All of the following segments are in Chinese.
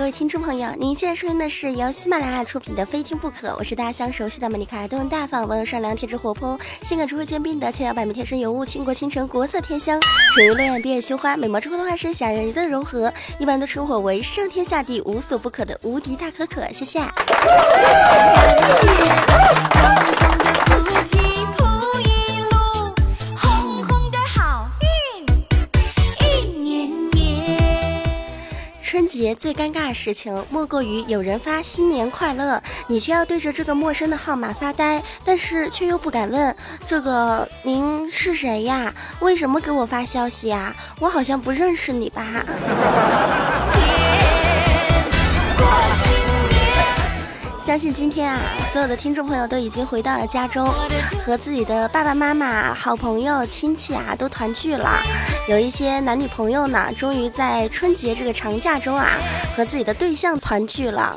各位听众朋友，您现在收听的是由喜马拉雅出品的《非听不可》，我是大家相熟悉的美丽可爱、温大方、温柔善良、天真活泼、性感智慧兼并的千娇百媚、天生尤物、倾国倾城、国色天香、沉鱼落雁、闭月羞花、美貌之后的化身、侠人鱼的融合，一般都称我为上天下地无所不可的无敌大可可。谢谢。节最尴尬的事情，莫过于有人发新年快乐，你却要对着这个陌生的号码发呆，但是却又不敢问这个您是谁呀？为什么给我发消息呀？我好像不认识你吧。相信今天啊，所有的听众朋友都已经回到了家中，和自己的爸爸妈妈、好朋友、亲戚啊都团聚了。有一些男女朋友呢，终于在春节这个长假中啊，和自己的对象团聚了。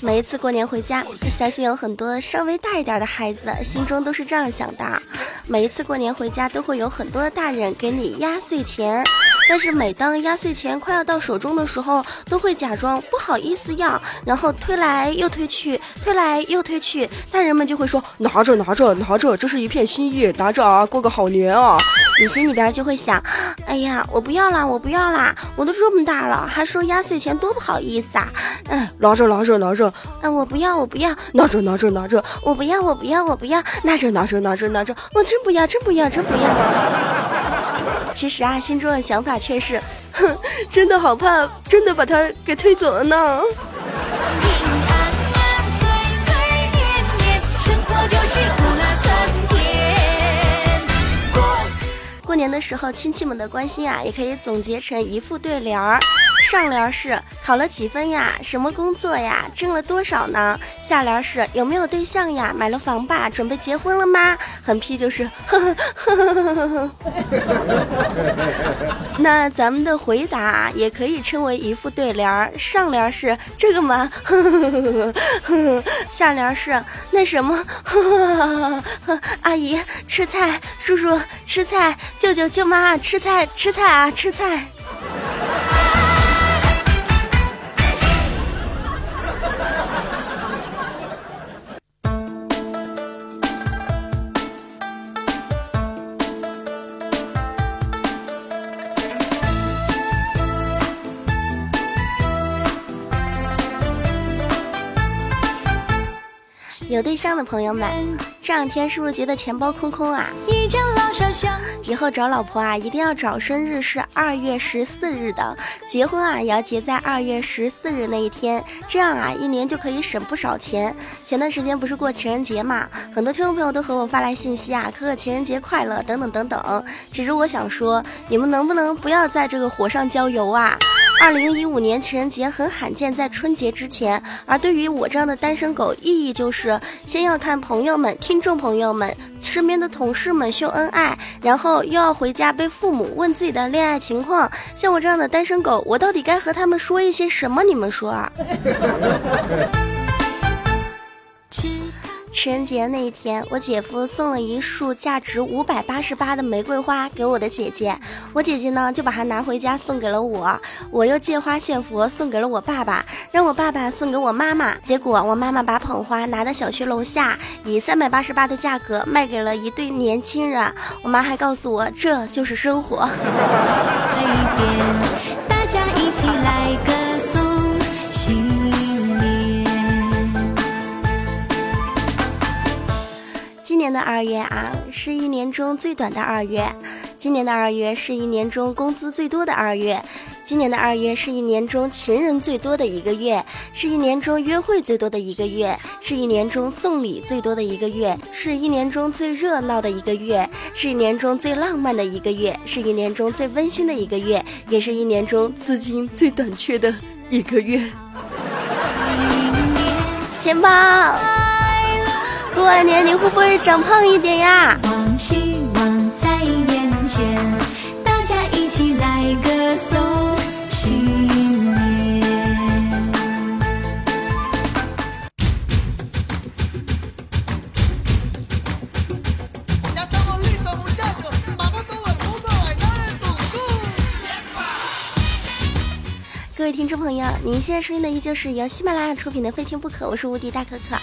每一次过年回家，相信有很多稍微大一点的孩子心中都是这样想的：每一次过年回家，都会有很多大人给你压岁钱。但是每当压岁钱快要到手中的时候，都会假装不好意思要，然后推来又推去，推来又推去。大人们就会说：“拿着，拿着，拿着，这是一片心意，拿着啊，过个好年啊。”你心里边就会想：“哎呀，我不要啦，我不要啦，我都这么大了，还收压岁钱，多不好意思啊！”哎，拿着，拿着，拿着，啊，我不要，我不要，拿着，拿着，拿着，我不要，我不要，我不要，拿着，拿着，拿着，拿着，我真不要，真不要，真不要。其实啊，心中的想法却是，哼，真的好怕，真的把他给推走了呢。过年的时候，亲戚们的关心啊，也可以总结成一副对联儿。上联是考了几分呀？什么工作呀？挣了多少呢？下联是有没有对象呀？买了房吧？准备结婚了吗？横批就是呵呵呵呵呵呵呵，那咱们的回答也可以称为一副对联。上联是这个吗？呵呵呵呵下联是那什么？呵呵呵阿姨吃菜，叔叔吃菜，舅舅舅妈吃菜吃菜啊吃菜。有对象的朋友们，这两天是不是觉得钱包空空啊？以后找老婆啊，一定要找生日是二月十四日的，结婚啊也要结在二月十四日那一天，这样啊一年就可以省不少钱。前段时间不是过情人节嘛，很多听众朋友都和我发来信息啊，可可情人节快乐等等等等。其实我想说，你们能不能不要在这个火上浇油啊？二零一五年情人节很罕见在春节之前，而对于我这样的单身狗，意义就是先要看朋友们、听众朋友们、身边的同事们秀恩爱，然后又要回家被父母问自己的恋爱情况。像我这样的单身狗，我到底该和他们说一些什么？你们说啊？情人节那一天，我姐夫送了一束价值五百八十八的玫瑰花给我的姐姐，我姐姐呢就把它拿回家送给了我，我又借花献佛送给了我爸爸，让我爸爸送给我妈妈。结果我妈妈把捧花拿到小区楼下，以三百八十八的价格卖给了一对年轻人。我妈还告诉我，这就是生活。大家一起来年的二月啊，是一年中最短的二月；今年的二月是一年中工资最多的二月；今年的二月是一年中情人最多的一个月，是一年中约会最多的一个月，是一年中送礼最多的一个月，是一年中最热闹的一个月，是一年中最浪漫的一个月，是一年中最温馨的一个月，也是一年中资金最短缺的一个月。钱包。过完年你会不会长胖一点呀？大家一起来歌颂新年。各位听众朋友，您现在收听的依旧是由喜马拉雅出品的《非听不可》，我是无敌大可可。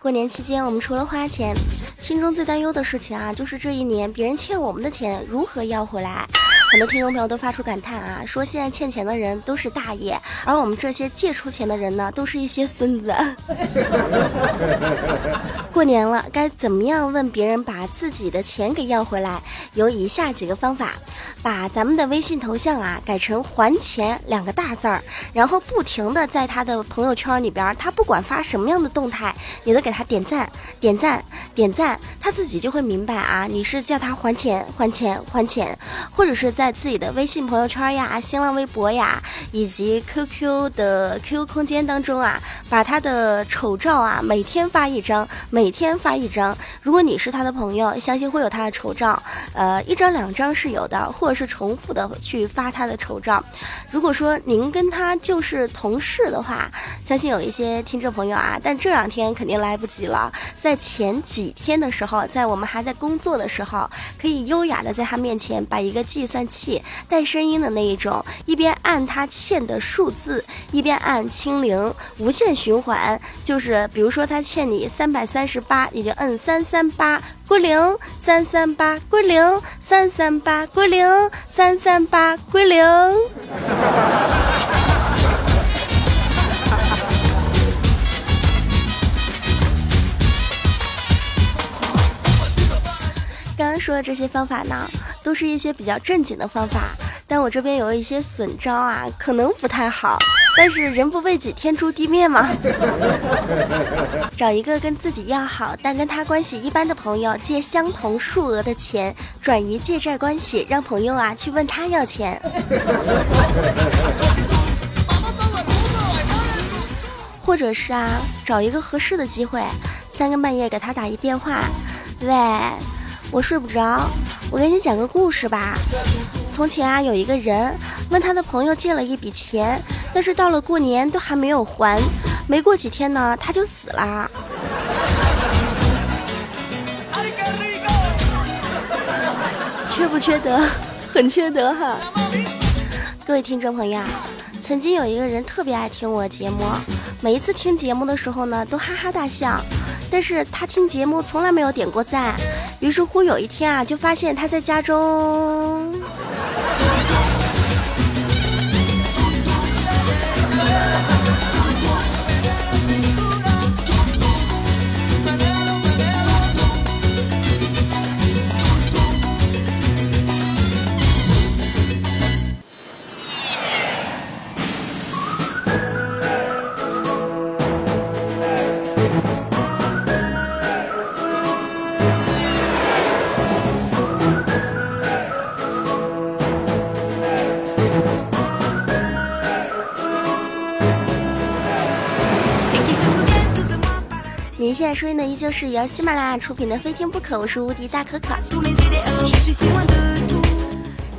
过年期间，我们除了花钱，心中最担忧的事情啊，就是这一年别人欠我们的钱如何要回来。很多听众朋友都发出感叹啊，说现在欠钱的人都是大爷，而我们这些借出钱的人呢，都是一些孙子。过年了，该怎么样问别人把自己的钱给要回来？有以下几个方法：把咱们的微信头像啊改成“还钱”两个大字儿，然后不停的在他的朋友圈里边儿，他不管发什么样的动态，你都给他点赞、点赞、点赞，他自己就会明白啊，你是叫他还钱、还钱、还钱，或者是。在自己的微信朋友圈呀、新浪微博呀，以及 QQ 的 QQ 空间当中啊，把他的丑照啊每天发一张，每每天发一张。如果你是他的朋友，相信会有他的丑照，呃，一张两张是有的，或者是重复的去发他的丑照。如果说您跟他就是同事的话，相信有一些听众朋友啊，但这两天肯定来不及了。在前几天的时候，在我们还在工作的时候，可以优雅的在他面前把一个计算。器带声音的那一种，一边按他欠的数字，一边按清零，无限循环。就是比如说他欠你三百三十八，你就摁三三八归零，三三八归零，三三八归零，三三八归零。刚刚说的这些方法呢？都是一些比较正经的方法，但我这边有一些损招啊，可能不太好。但是人不为己，天诛地灭嘛。找一个跟自己要好，但跟他关系一般的朋友借相同数额的钱，转移借债关系，让朋友啊去问他要钱。或者是啊，找一个合适的机会，三更半夜给他打一电话，喂，我睡不着。我给你讲个故事吧。从前啊，有一个人问他的朋友借了一笔钱，但是到了过年都还没有还。没过几天呢，他就死了。缺不缺德？很缺德哈。各位听众朋友，曾经有一个人特别爱听我节目，每一次听节目的时候呢，都哈哈大笑。但是他听节目从来没有点过赞，于是乎有一天啊，就发现他在家中。在收听的依旧是由喜马拉雅出品的《非听不可》，我是无敌大可可。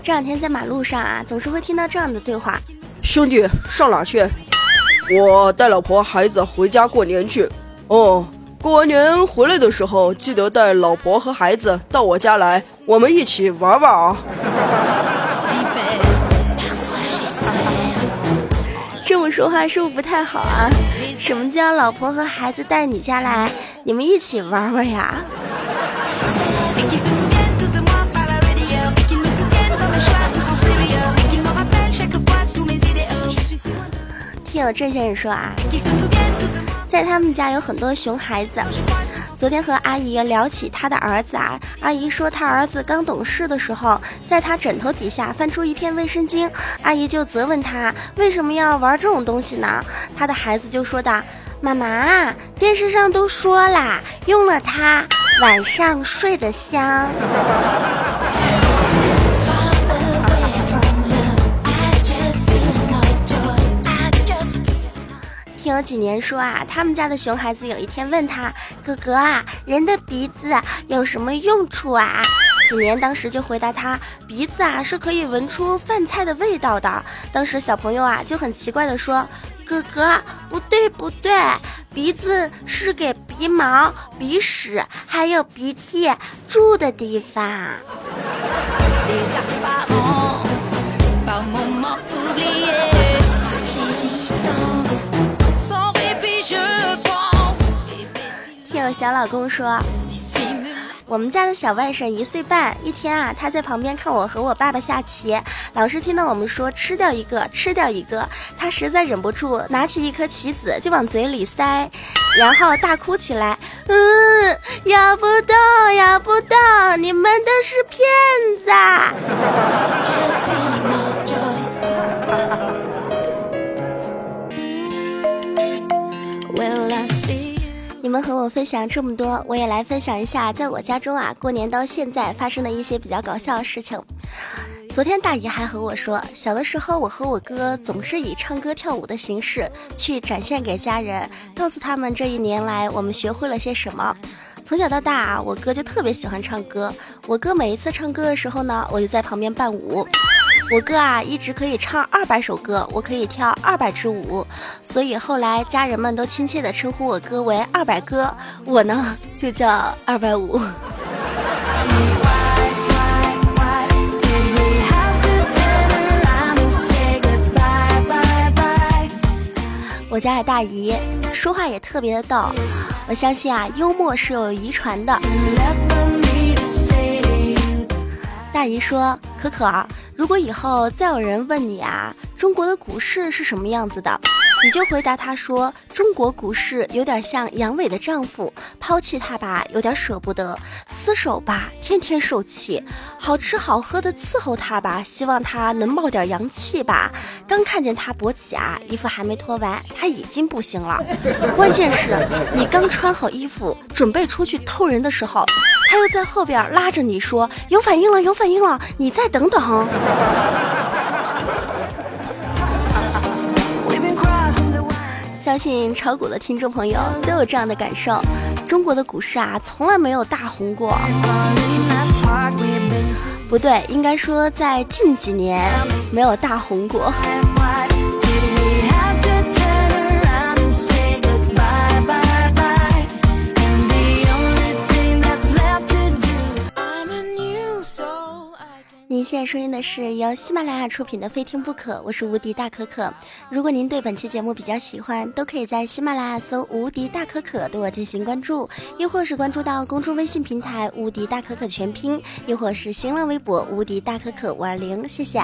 这两天在马路上啊，总是会听到这样的对话：兄弟，上哪去？我带老婆孩子回家过年去。哦，过完年回来的时候，记得带老婆和孩子到我家来，我们一起玩玩啊。说话是不是不太好啊？什么叫老婆和孩子带你家来，你们一起玩玩呀？听有郑先生说啊，在他们家有很多熊孩子。昨天和阿姨聊起她的儿子啊，阿姨说她儿子刚懂事的时候，在她枕头底下翻出一片卫生巾，阿姨就责问他为什么要玩这种东西呢？他的孩子就说道：“妈妈，电视上都说啦，用了它晚上睡得香。”有几年说啊，他们家的熊孩子有一天问他哥哥啊，人的鼻子有什么用处啊？几年当时就回答他，鼻子啊是可以闻出饭菜的味道的。当时小朋友啊就很奇怪的说，哥哥不对不对，鼻子是给鼻毛、鼻屎还有鼻涕住的地方。听我小老公说。我们家的小外甥一岁半，一天啊，他在旁边看我和我爸爸下棋，老是听到我们说吃掉一个，吃掉一个，他实在忍不住，拿起一颗棋子就往嘴里塞，然后大哭起来，嗯，咬不动，咬不动，你们都是骗子。你们和我分享这么多，我也来分享一下，在我家中啊，过年到现在发生的一些比较搞笑的事情。昨天大姨还和我说，小的时候我和我哥总是以唱歌跳舞的形式去展现给家人，告诉他们这一年来我们学会了些什么。从小到大啊，我哥就特别喜欢唱歌，我哥每一次唱歌的时候呢，我就在旁边伴舞。我哥啊，一直可以唱二百首歌，我可以跳二百支舞，所以后来家人们都亲切地称呼我哥为二百哥，我呢就叫二百五。我家的大姨说话也特别的逗，我相信啊，幽默是有遗传的。大姨说：“可可，如果以后再有人问你啊，中国的股市是什么样子的，你就回答他说：中国股市有点像阳痿的丈夫，抛弃他吧，有点舍不得；厮守吧，天天受气；好吃好喝的伺候他吧，希望他能冒点阳气吧。刚看见他勃起啊，衣服还没脱完，他已经不行了。关键是，你刚穿好衣服，准备出去偷人的时候。”他又在后边拉着你说：“有反应了，有反应了，你再等等。”相信炒股的听众朋友都有这样的感受：中国的股市啊，从来没有大红过。不对，应该说在近几年没有大红过。现在收听的是由喜马拉雅出品的《非听不可》，我是无敌大可可。如果您对本期节目比较喜欢，都可以在喜马拉雅搜“无敌大可可”对我进行关注，亦或是关注到公众微信平台“无敌大可可”全拼，亦或是新浪微博“无敌大可可五二零”。谢谢。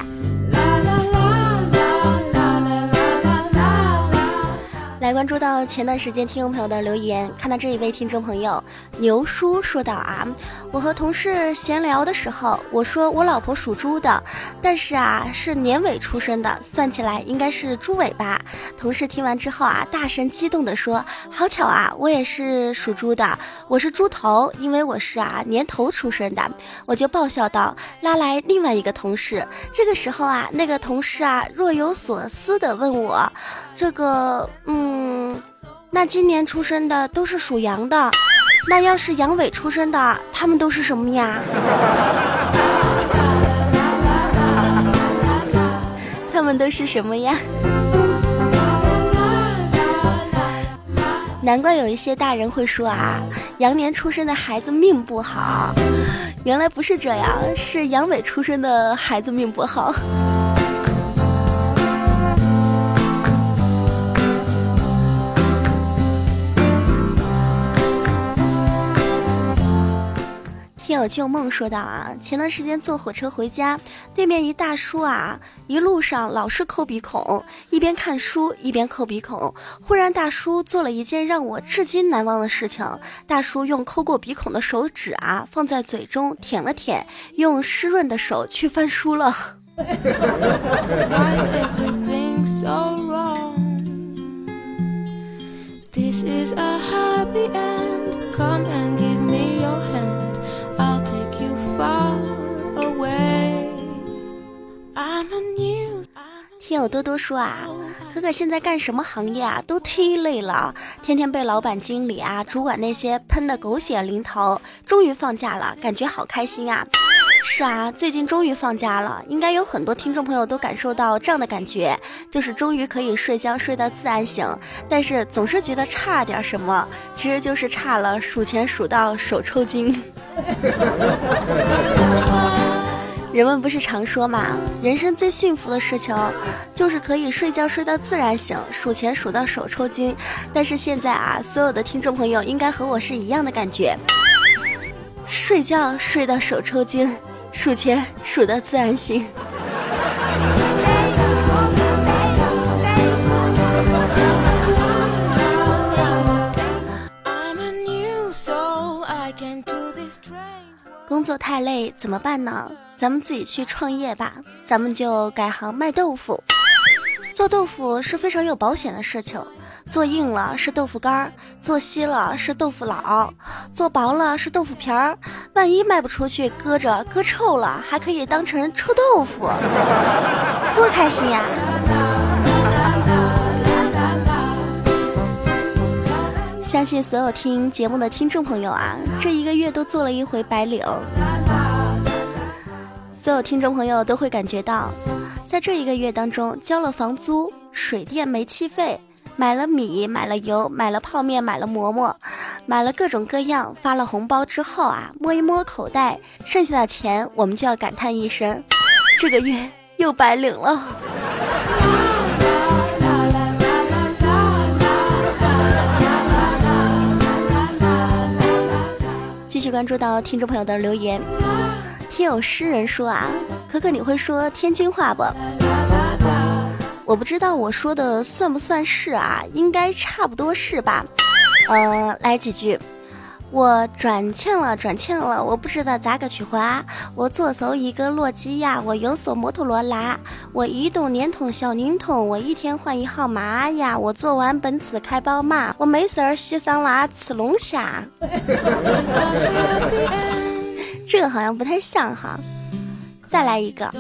到前段时间听众朋友的留言，看到这一位听众朋友牛叔说道啊，我和同事闲聊的时候，我说我老婆属猪的，但是啊是年尾出生的，算起来应该是猪尾巴。同事听完之后啊，大声激动的说，好巧啊，我也是属猪的，我是猪头，因为我是啊年头出生的。我就爆笑道，拉来另外一个同事。这个时候啊，那个同事啊若有所思的问我，这个嗯。那今年出生的都是属羊的，那要是羊尾出生的，他们都是什么呀？他们都是什么呀？难怪有一些大人会说啊，羊年出生的孩子命不好，原来不是这样，是羊尾出生的孩子命不好。听友旧梦说道啊，前段时间坐火车回家，对面一大叔啊，一路上老是抠鼻孔，一边看书一边抠鼻孔。忽然大叔做了一件让我至今难忘的事情，大叔用抠过鼻孔的手指啊放在嘴中舔了舔，用湿润的手去翻书了 thisisahappyandcomment。听友多多说啊，可可现在干什么行业啊，都忒累了，天天被老板、经理啊、主管那些喷的狗血淋头。终于放假了，感觉好开心啊！是啊，最近终于放假了，应该有很多听众朋友都感受到这样的感觉，就是终于可以睡觉睡到自然醒，但是总是觉得差点什么，其实就是差了数钱数到手抽筋。人们不是常说嘛，人生最幸福的事情就是可以睡觉睡到自然醒，数钱数到手抽筋。但是现在啊，所有的听众朋友应该和我是一样的感觉，睡觉睡到手抽筋，数钱数到自然醒。工作太累怎么办呢？咱们自己去创业吧，咱们就改行卖豆腐。做豆腐是非常有保险的事情，做硬了是豆腐干儿，做稀了是豆腐脑，做薄了是豆腐皮儿。万一卖不出去，搁着搁臭了，还可以当成臭豆腐，多开心呀！相信所有听节目的听众朋友啊，这一个月都做了一回白领。所有听众朋友都会感觉到，在这一个月当中，交了房租、水电、煤气费，买了米、买了油、买了泡面、买了馍馍，买了各种各样，发了红包之后啊，摸一摸口袋，剩下的钱，我们就要感叹一声：这个月又白领了。继续关注到听众朋友的留言，听有诗人说啊，可可你会说天津话不？我不知道我说的算不算是啊，应该差不多是吧？呃，来几句。我转欠了，转欠了，我不知道咋个去还。我左手一个诺基亚，我右手摩托罗拉。我移动、联通、小灵通，我一天换一号码呀。我坐完奔驰开宝马，我没事儿洗桑拿吃龙虾。这个好像不太像哈。再来一个，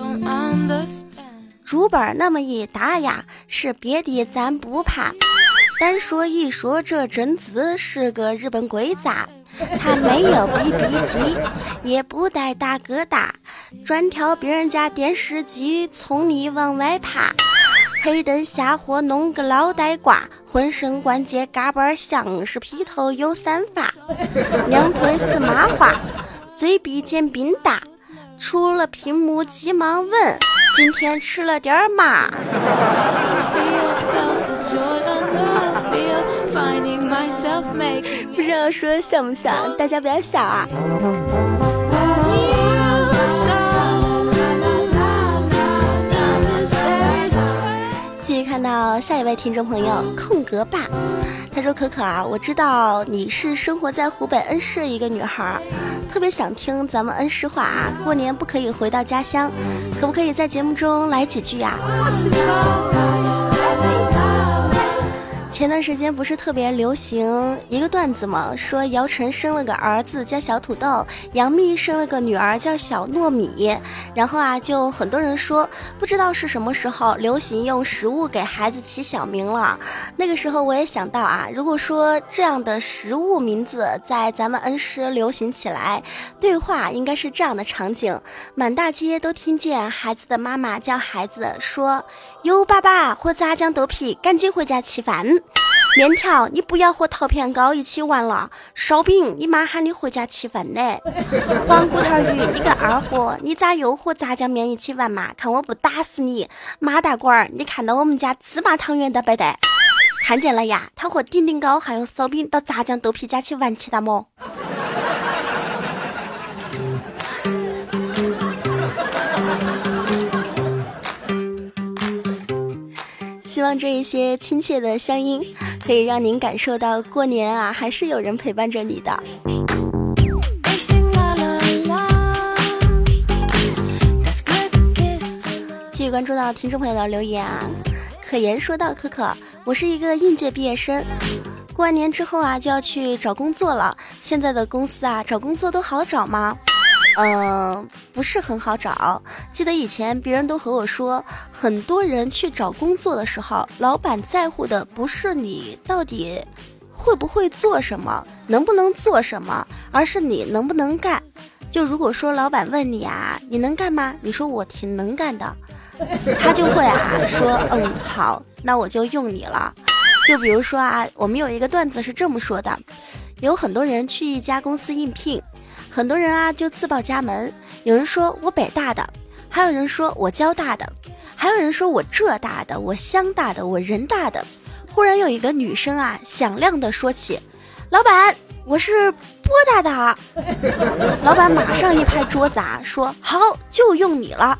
竹本那么一打呀，是别的咱不怕。单说一说这贞子是个日本鬼子。他没有 BB 机，也不带大哥大，专挑别人家电视机从里往外爬。黑灯瞎火弄个脑袋瓜，浑身关节嘎巴像是披头有散发，两腿是麻花，嘴比煎饼大。出了屏幕急忙问，今天吃了点嘛？不知道说像不像，大家不要笑啊！继续看到下一位听众朋友空格爸，他说：“可可啊，我知道你是生活在湖北恩施一个女孩，特别想听咱们恩施话啊。过年不可以回到家乡，可不可以在节目中来几句呀？”前段时间不是特别流行一个段子吗？说姚晨生了个儿子叫小土豆，杨幂生了个女儿叫小糯米。然后啊，就很多人说，不知道是什么时候流行用食物给孩子起小名了。那个时候我也想到啊，如果说这样的食物名字在咱们恩施流行起来，对话应该是这样的场景：满大街都听见孩子的妈妈叫孩子说：“有爸爸和炸酱豆皮，赶紧回家吃饭。”面条，你不要和桃片糕一起玩了。烧饼，你妈喊你回家吃饭呢。黄骨头鱼，你个二货，你咋又和炸酱面一起玩嘛？看我不打死你！马大官儿，你看到我们家芝麻汤圆的不得？看见了呀，他和顶顶糕还有烧饼到炸酱豆皮家去玩去了么？希望这一些亲切的乡音，可以让您感受到过年啊，还是有人陪伴着你的。继续关注到听众朋友的留言啊，可言说到可可，我是一个应届毕业生，过完年之后啊，就要去找工作了。现在的公司啊，找工作都好找吗？嗯，不是很好找。记得以前别人都和我说，很多人去找工作的时候，老板在乎的不是你到底会不会做什么，能不能做什么，而是你能不能干。就如果说老板问你啊，你能干吗？你说我挺能干的，他就会啊说，嗯，好，那我就用你了。就比如说啊，我们有一个段子是这么说的，有很多人去一家公司应聘。很多人啊就自报家门，有人说我北大的，还有人说我交大的，还有人说我浙大的，我湘大的，我人大的。忽然有一个女生啊，响亮的说起：“老板，我是波大的。”老板马上一拍桌子啊，说：“好，就用你了。”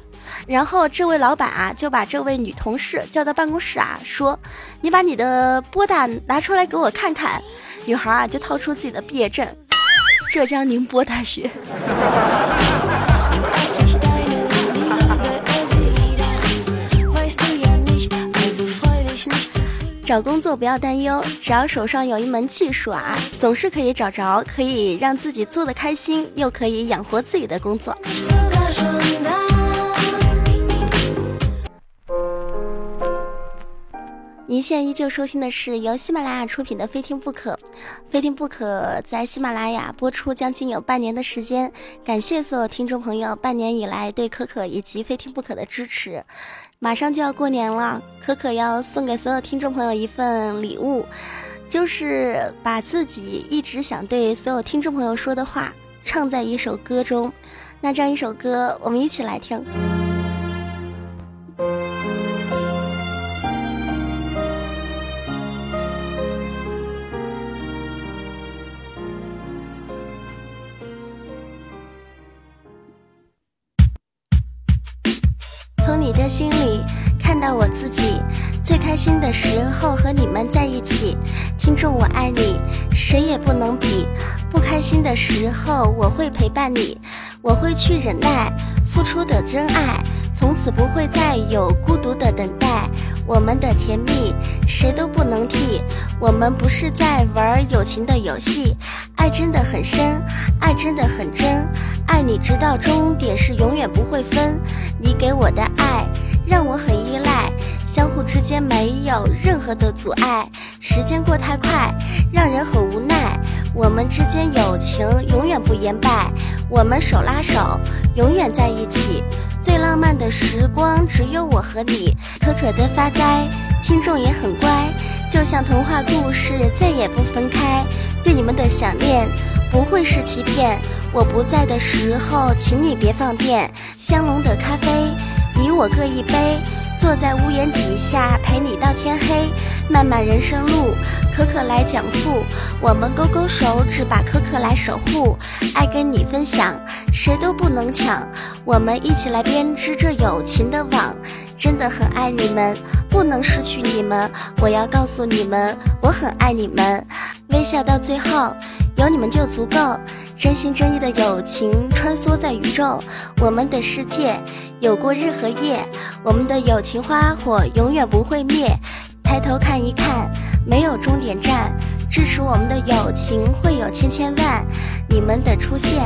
然后这位老板啊，就把这位女同事叫到办公室啊，说：“你把你的波大拿出来给我看看。”女孩啊，就掏出自己的毕业证，浙江宁波大学。找工作不要担忧，只要手上有一门技术啊，总是可以找着可以让自己做的开心，又可以养活自己的工作。您现在依旧收听的是由喜马拉雅出品的《非听不可》，《非听不可》在喜马拉雅播出将近有半年的时间，感谢所有听众朋友半年以来对可可以及《非听不可》的支持。马上就要过年了，可可要送给所有听众朋友一份礼物，就是把自己一直想对所有听众朋友说的话唱在一首歌中。那这样一首歌，我们一起来听。你的心里看到我自己，最开心的时候和你们在一起。听众我爱你，谁也不能比。不开心的时候我会陪伴你，我会去忍耐，付出的真爱，从此不会再有孤独的等待。我们的甜蜜谁都不能替，我们不是在玩友情的游戏，爱真的很深，爱真的很真，爱你直到终点是永远不会分。你给我的爱让我很依赖，相互之间没有任何的阻碍。时间过太快，让人很无奈。我们之间友情永远不言败，我们手拉手，永远在一起。最浪漫的时光只有我和你，可可的发呆，听众也很乖，就像童话故事，再也不分开。对你们的想念不会是欺骗，我不在的时候，请你别放电。香浓的咖啡，你我各一杯，坐在屋檐底下陪你到天黑。漫漫人生路，可可来讲述，我们勾勾手指，把可可来守护，爱跟你分享，谁都不能抢。我们一起来编织这友情的网，真的很爱你们，不能失去你们。我要告诉你们，我很爱你们。微笑到最后，有你们就足够。真心真意的友情穿梭在宇宙，我们的世界有过日和夜，我们的友情花火永远不会灭。抬头看一看，没有终点站，支持我们的友情会有千千万。你们的出现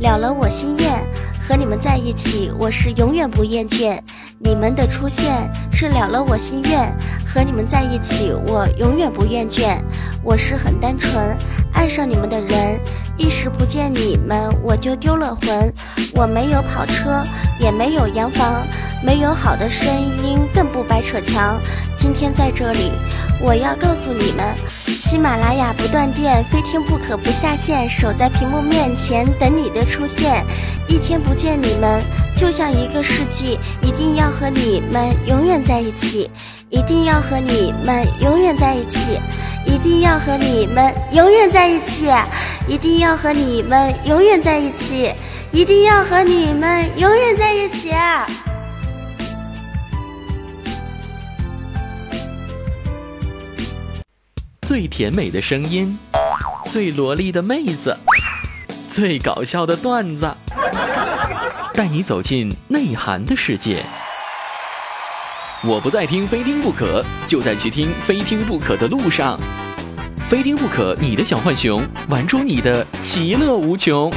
了了我心愿，和你们在一起我是永远不厌倦。你们的出现是了了我心愿，和你们在一起我永远不厌倦。我是很单纯，爱上你们的人，一时不见你们我就丢了魂。我没有跑车，也没有洋房，没有好的声音，更不白扯墙。今天在这里，我要告诉你们，喜马拉雅不断电，非听不可不下线，守在屏幕面前等你的出现。一天不见你们，就像一个世纪，一定要和你们永远在一起，一定要和你们永远在一起，一定要和你们永远在一起，一定要和你们永远在一起，一定要和你们永远在一起。最甜美的声音，最萝莉的妹子，最搞笑的段子，带你走进内涵的世界。我不再听非听不可，就在去听非听不可的路上。非听不可，你的小浣熊玩出你的其乐无穷。